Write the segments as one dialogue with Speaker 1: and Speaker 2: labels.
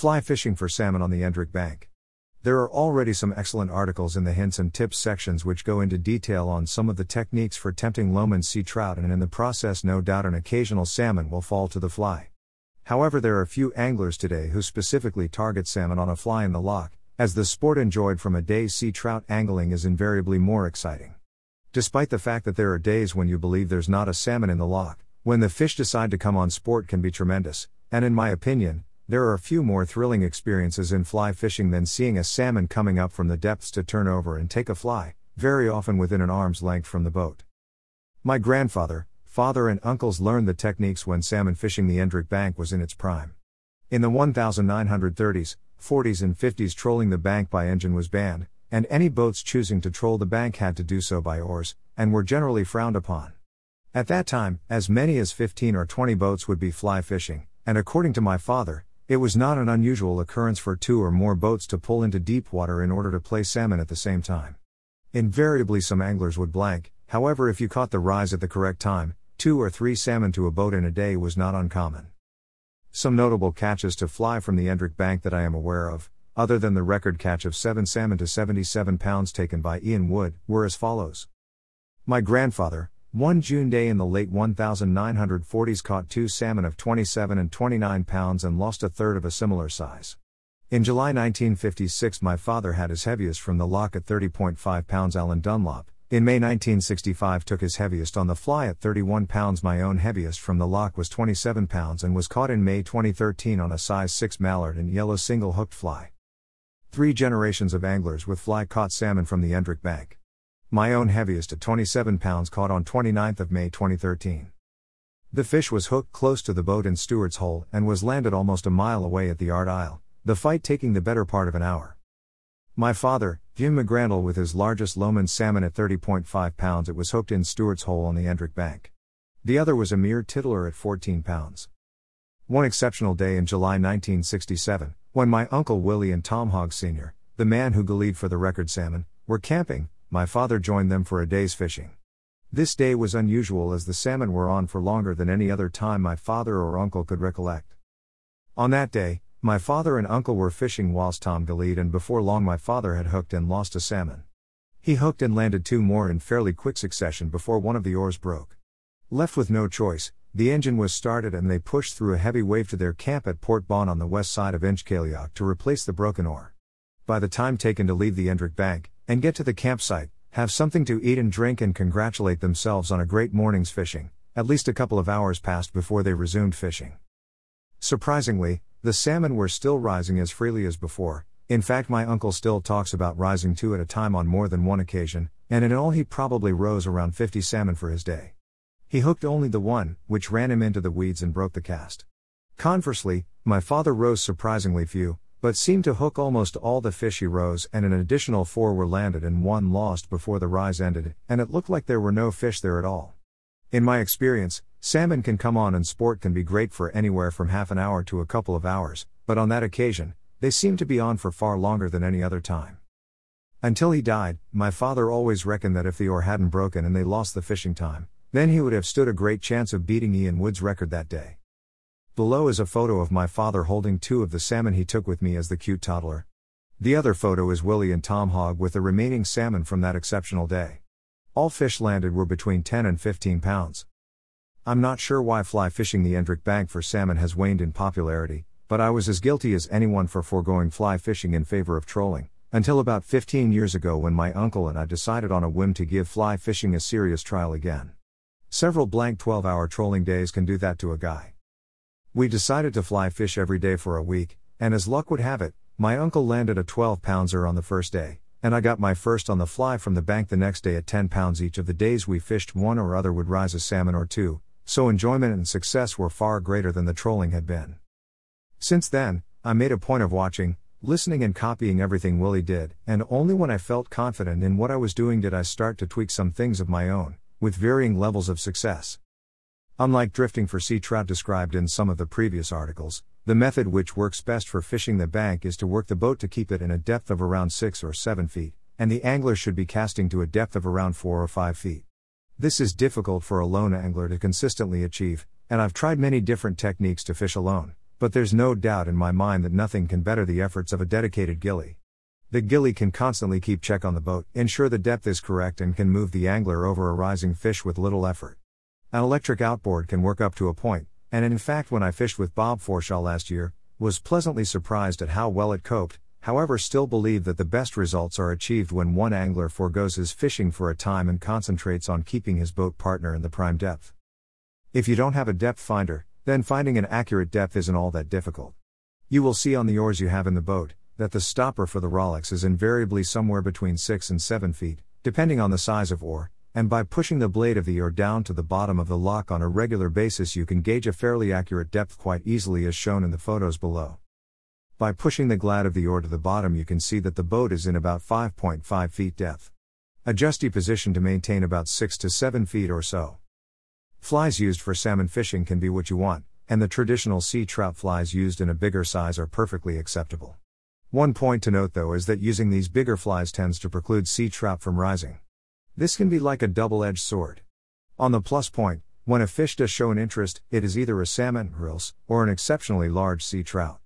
Speaker 1: Fly fishing for salmon on the Endrick Bank. There are already some excellent articles in the hints and tips sections which go into detail on some of the techniques for tempting Lomond sea trout, and in the process, no doubt an occasional salmon will fall to the fly. However, there are few anglers today who specifically target salmon on a fly in the loch, as the sport enjoyed from a day's sea trout angling is invariably more exciting. Despite the fact that there are days when you believe there's not a salmon in the loch, when the fish decide to come on sport can be tremendous, and in my opinion, there are a few more thrilling experiences in fly fishing than seeing a salmon coming up from the depths to turn over and take a fly, very often within an arm's length from the boat. My grandfather, father, and uncles learned the techniques when salmon fishing the Endrick Bank was in its prime. In the 1930s, 40s, and 50s, trolling the bank by engine was banned, and any boats choosing to troll the bank had to do so by oars, and were generally frowned upon. At that time, as many as 15 or 20 boats would be fly fishing, and according to my father, it was not an unusual occurrence for two or more boats to pull into deep water in order to play salmon at the same time. Invariably, some anglers would blank, however, if you caught the rise at the correct time, two or three salmon to a boat in a day was not uncommon. Some notable catches to fly from the Endrick Bank that I am aware of, other than the record catch of 7 salmon to 77 pounds taken by Ian Wood, were as follows. My grandfather, one June day in the late 1940s caught two salmon of 27 and 29 pounds and lost a third of a similar size. In July 1956, my father had his heaviest from the loch at 30.5 pounds. Alan Dunlop, in May 1965, took his heaviest on the fly at 31 pounds. My own heaviest from the loch was 27 pounds and was caught in May 2013 on a size 6 mallard and yellow single hooked fly. Three generations of anglers with fly caught salmon from the Endrick Bank. My own heaviest at 27 pounds caught on 29th of May 2013. The fish was hooked close to the boat in Stewart's Hole and was landed almost a mile away at the Art Isle, the fight taking the better part of an hour. My father, Jim McGrandle with his largest Lomond salmon at 30.5 pounds it was hooked in Stewart's Hole on the Endrick Bank. The other was a mere tittler at 14 pounds. One exceptional day in July 1967, when my uncle Willie and Tom Hogg Sr., the man who gleed for the record salmon, were camping, my father joined them for a day's fishing. This day was unusual as the salmon were on for longer than any other time my father or uncle could recollect. On that day, my father and uncle were fishing whilst Tom gleed, and before long my father had hooked and lost a salmon. He hooked and landed two more in fairly quick succession before one of the oars broke. Left with no choice, the engine was started and they pushed through a heavy wave to their camp at Port Bawn on the west side of Inchcailloch to replace the broken oar. By the time taken to leave the Endrick Bank, and get to the campsite, have something to eat and drink, and congratulate themselves on a great morning's fishing. At least a couple of hours passed before they resumed fishing. Surprisingly, the salmon were still rising as freely as before. In fact, my uncle still talks about rising two at a time on more than one occasion, and in all, he probably rose around 50 salmon for his day. He hooked only the one, which ran him into the weeds and broke the cast. Conversely, my father rose surprisingly few, but seemed to hook almost all the fish he rose, and an additional four were landed and one lost before the rise ended, and it looked like there were no fish there at all. In my experience, salmon can come on and sport can be great for anywhere from half an hour to a couple of hours, but on that occasion, they seemed to be on for far longer than any other time. Until he died, my father always reckoned that if the oar hadn't broken and they lost the fishing time, then he would have stood a great chance of beating Ian Wood's record that day. Below is a photo of my father holding two of the salmon he took with me as the cute toddler. The other photo is Willie and Tom Hogg with the remaining salmon from that exceptional day. All fish landed were between 10 and 15 pounds. I'm not sure why fly fishing the Endrick Bank for salmon has waned in popularity, but I was as guilty as anyone for foregoing fly fishing in favor of trolling, until about 15 years ago when my uncle and I decided on a whim to give fly fishing a serious trial again. Several blank 12 hour trolling days can do that to a guy. We decided to fly fish every day for a week, and as luck would have it, my uncle landed a 12 pounder on the first day, and I got my first on the fly from the bank the next day at 10 pounds each of the days we fished one or other would rise a salmon or two, so enjoyment and success were far greater than the trolling had been. Since then, I made a point of watching, listening and copying everything Willie did, and only when I felt confident in what I was doing did I start to tweak some things of my own, with varying levels of success. Unlike drifting for sea trout described in some of the previous articles, the method which works best for fishing the bank is to work the boat to keep it in a depth of around 6 or 7 feet, and the angler should be casting to a depth of around 4 or 5 feet. This is difficult for a lone angler to consistently achieve, and I've tried many different techniques to fish alone, But there's no doubt in my mind that nothing can better the efforts of a dedicated ghillie. The ghillie can constantly keep check on the boat, ensure the depth is correct, and can move the angler over a rising fish with little effort. An electric outboard can work up to a point, and in fact, when I fished with Bob Forshaw last year, was pleasantly surprised at how well it coped, however, still believe that the best results are achieved when one angler foregoes his fishing for a time and concentrates on keeping his boat partner in the prime depth. If you don't have a depth finder, then finding an accurate depth isn't all that difficult. You will see on the oars you have in the boat, that the stopper for the rowlocks is invariably somewhere between 6 and 7 feet, depending on the size of oar, and by pushing the blade of the oar down to the bottom of the loch on a regular basis, you can gauge a fairly accurate depth quite easily, as shown in the photos below. By pushing the glad of the oar to the bottom, you can see that the boat is in about 5.5 feet depth. Adjust position to maintain about 6 to 7 feet or so. Flies used for salmon fishing can be what you want, and the traditional sea trout flies used in a bigger size are perfectly acceptable. One point to note though is that using these bigger flies tends to preclude sea trout from rising. This can be like a double edged sword. On the plus point, when a fish does show an interest, it is either a salmon, grilse, or an exceptionally large sea trout.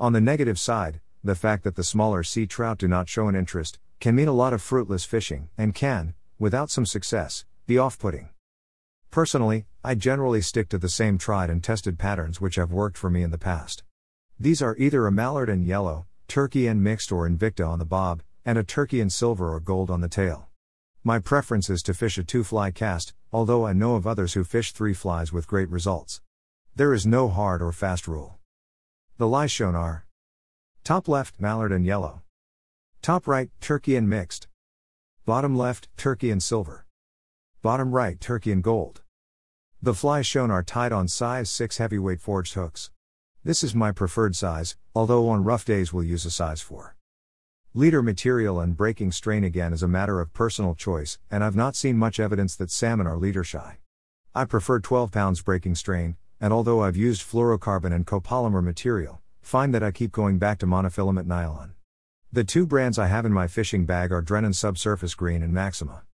Speaker 1: On the negative side, the fact that the smaller sea trout do not show an interest can mean a lot of fruitless fishing and can, without some success, be off putting. Personally, I generally stick to the same tried and tested patterns which have worked for me in the past. These are either a mallard and yellow, turkey and mixed or Invicta on the bob, and a turkey and silver or gold on the tail. My preference is to fish a two fly cast, although I know of others who fish three flies with great results. There is no hard or fast rule. The lies shown are Top left, mallard and yellow. Top right, turkey and mixed. Bottom left, turkey and silver. Bottom right, turkey and gold. The flies shown are tied on size 6 heavyweight forged hooks. This is my preferred size, although on rough days we'll use a size 4. Leader material and breaking strain again is a matter of personal choice, and I've not seen much evidence that salmon are leader shy. I prefer 12 pounds breaking strain, and although I've used fluorocarbon and copolymer material, find that I keep going back to monofilament nylon. The two brands I have in my fishing bag are Drennan Subsurface Green and Maxima.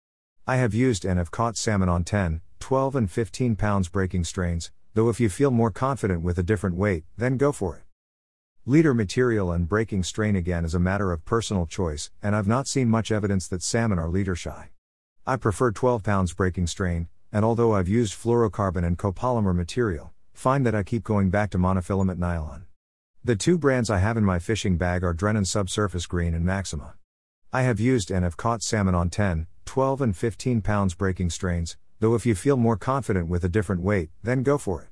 Speaker 1: I have used and have caught salmon on 10, 12, and 15 pounds breaking strains, though if you feel more confident with a different weight, then go for it. Leader material and breaking strain again is a matter of personal choice, and I've not seen much evidence that salmon are leader shy. I prefer 12 pounds breaking strain, and although I've used fluorocarbon and copolymer material, find that I keep going back to monofilament nylon. The two brands I have in my fishing bag are Drennan Subsurface Green and Maxima. I have used and have caught salmon on 10, 12, and 15 pounds breaking strains, though if you feel more confident with a different weight, then go for it.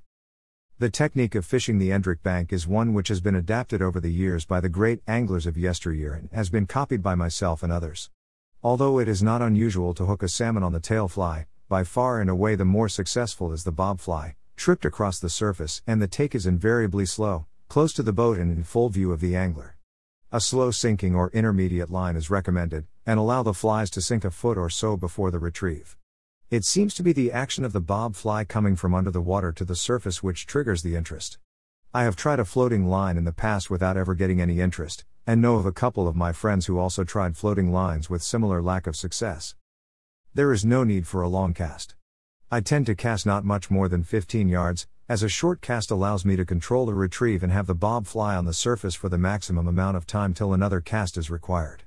Speaker 1: The technique of fishing the Endrick bank is one which has been adapted over the years by the great anglers of yesteryear and has been copied by myself and others. Although it is not unusual to hook a salmon on the tail fly, by far and away the more successful is the bob fly, tripped across the surface, and the take is invariably slow, close to the boat and in full view of the angler. A slow sinking or intermediate line is recommended, and allow the flies to sink a foot or so before the retrieve. It seems to be the action of the bob fly coming from under the water to the surface which triggers the interest. I have tried a floating line in the past without ever getting any interest, and know of a couple of my friends who also tried floating lines with similar lack of success. There is no need for a long cast. I tend to cast not much more than 15 yards, as a short cast allows me to control the retrieve and have the bob fly on the surface for the maximum amount of time till another cast is required.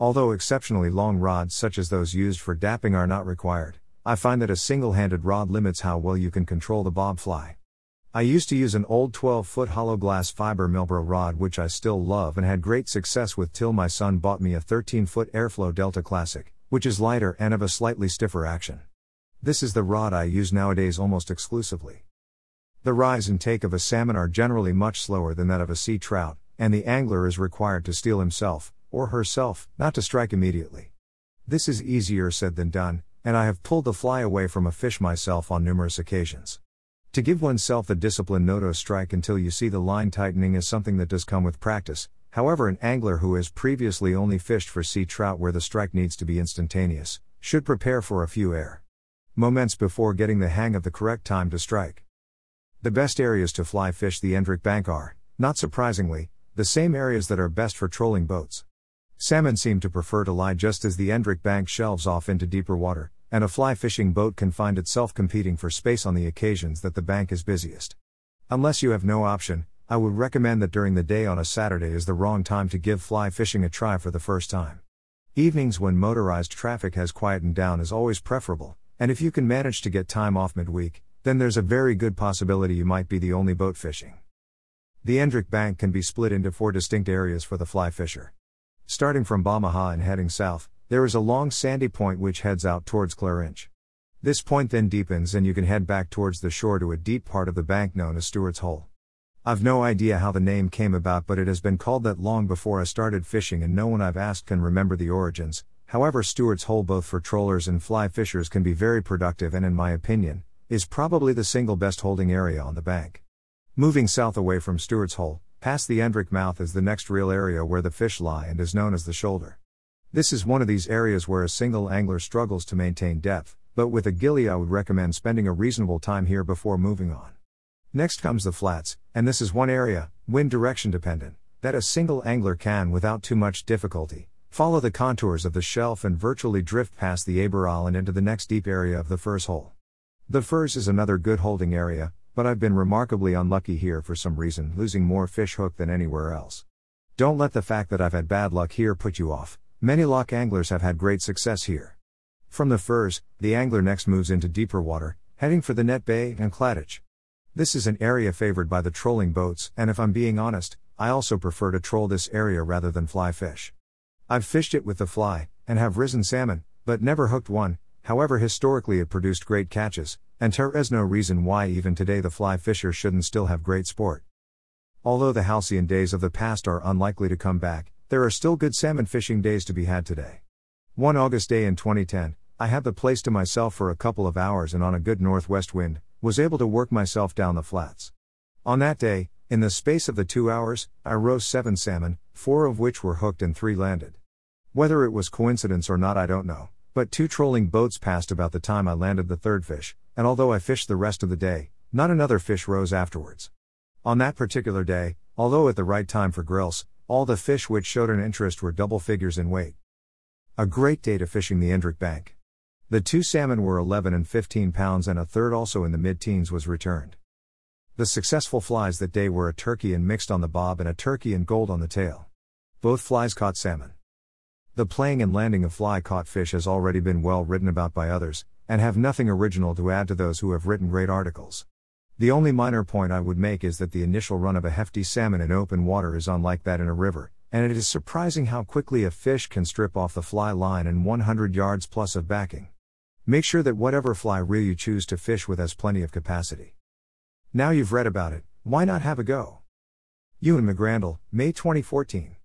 Speaker 1: Although exceptionally long rods such as those used for dapping are not required, I find that a single handed rod limits how well you can control the bob fly. I used to use an old 12 foot hollow glass fiber Milbro rod, which I still love and had great success with till my son bought me a 13 foot Airflo Delta Classic, which is lighter and of a slightly stiffer action. This is the rod I use nowadays almost exclusively. The rise and take of a salmon are generally much slower than that of a sea trout, and the angler is required to steel himself, or herself, not to strike immediately. This is easier said than done, and I have pulled the fly away from a fish myself on numerous occasions. To give oneself the discipline not to strike until you see the line tightening is something that does come with practice. However, an angler who has previously only fished for sea trout where the strike needs to be instantaneous should prepare for a few air moments before getting the hang of the correct time to strike. The best areas to fly fish the Endrick Bank are, not surprisingly, the same areas that are best for trolling boats. Salmon seem to prefer to lie just as the Endrick Bank shelves off into deeper water, and a fly fishing boat can find itself competing for space on the occasions that the bank is busiest. Unless you have no option, I would recommend that during the day on a Saturday is the wrong time to give fly fishing a try for the first time. Evenings when motorized traffic has quietened down is always preferable, and if you can manage to get time off midweek, then there's a very good possibility you might be the only boat fishing. The Endrick Bank can be split into four distinct areas for the fly fisher. Starting from Balmaha and heading south, there is a long sandy point which heads out towards Clarinch. This point then deepens and you can head back towards the shore to a deep part of the bank known as Stewart's Hole. I've no idea how the name came about, but it has been called that long before I started fishing, and no one I've asked can remember the origins. However, Stewart's Hole, both for trollers and fly fishers, can be very productive and, in my opinion, is probably the single best holding area on the bank. Moving south away from Stewart's Hole, past the Endrick mouth is the next real area where the fish lie and is known as the shoulder. This is one of these areas where a single angler struggles to maintain depth, but with a gilly I would recommend spending a reasonable time here before moving on. Next comes the flats, and this is one area, wind direction dependent, that a single angler can without too much difficulty follow the contours of the shelf and virtually drift past the Aberall and into the next deep area of the Firs hole. The Firs is another good holding area, but I've been remarkably unlucky here for some reason, losing more fish hook than anywhere else. Don't let the fact that I've had bad luck here put you off. Many loch anglers have had great success here. From the Firs, the angler next moves into deeper water, heading for the Net Bay and Claddagh. This is an area favored by the trolling boats, and if I'm being honest, I also prefer to troll this area rather than fly fish. I've fished it with the fly, and have risen salmon, but never hooked one, however, historically it produced great catches, and there is no reason why even today the fly fisher shouldn't still have great sport. Although the halcyon days of the past are unlikely to come back, there are still good salmon fishing days to be had today. One August day in 2010, I had the place to myself for a couple of hours and on a good northwest wind, was able to work myself down the flats. On that day, in the space of the two hours, I rose seven salmon, four of which were hooked and three landed. Whether it was coincidence or not, I don't know, but two trolling boats passed about the time I landed the third fish, and although I fished the rest of the day, not another fish rose afterwards. On that particular day, although at the right time for grilse, all the fish which showed an interest were double figures in weight. A great day to fishing the Endrick Bank. The two salmon were 11 and 15 pounds, and a third, also in the mid teens, was returned. The successful flies that day were a turkey and mixed on the bob and a turkey and gold on the tail. Both flies caught salmon. The playing and landing of fly caught fish has already been well written about by others, and have nothing original to add to those who have written great articles. The only minor point I would make is that the initial run of a hefty salmon in open water is unlike that in a river, and it is surprising how quickly a fish can strip off the fly line in 100 yards plus of backing. Make sure that whatever fly reel you choose to fish with has plenty of capacity. Now you've read about it, why not have a go? Ewan McGrandle, May 2014.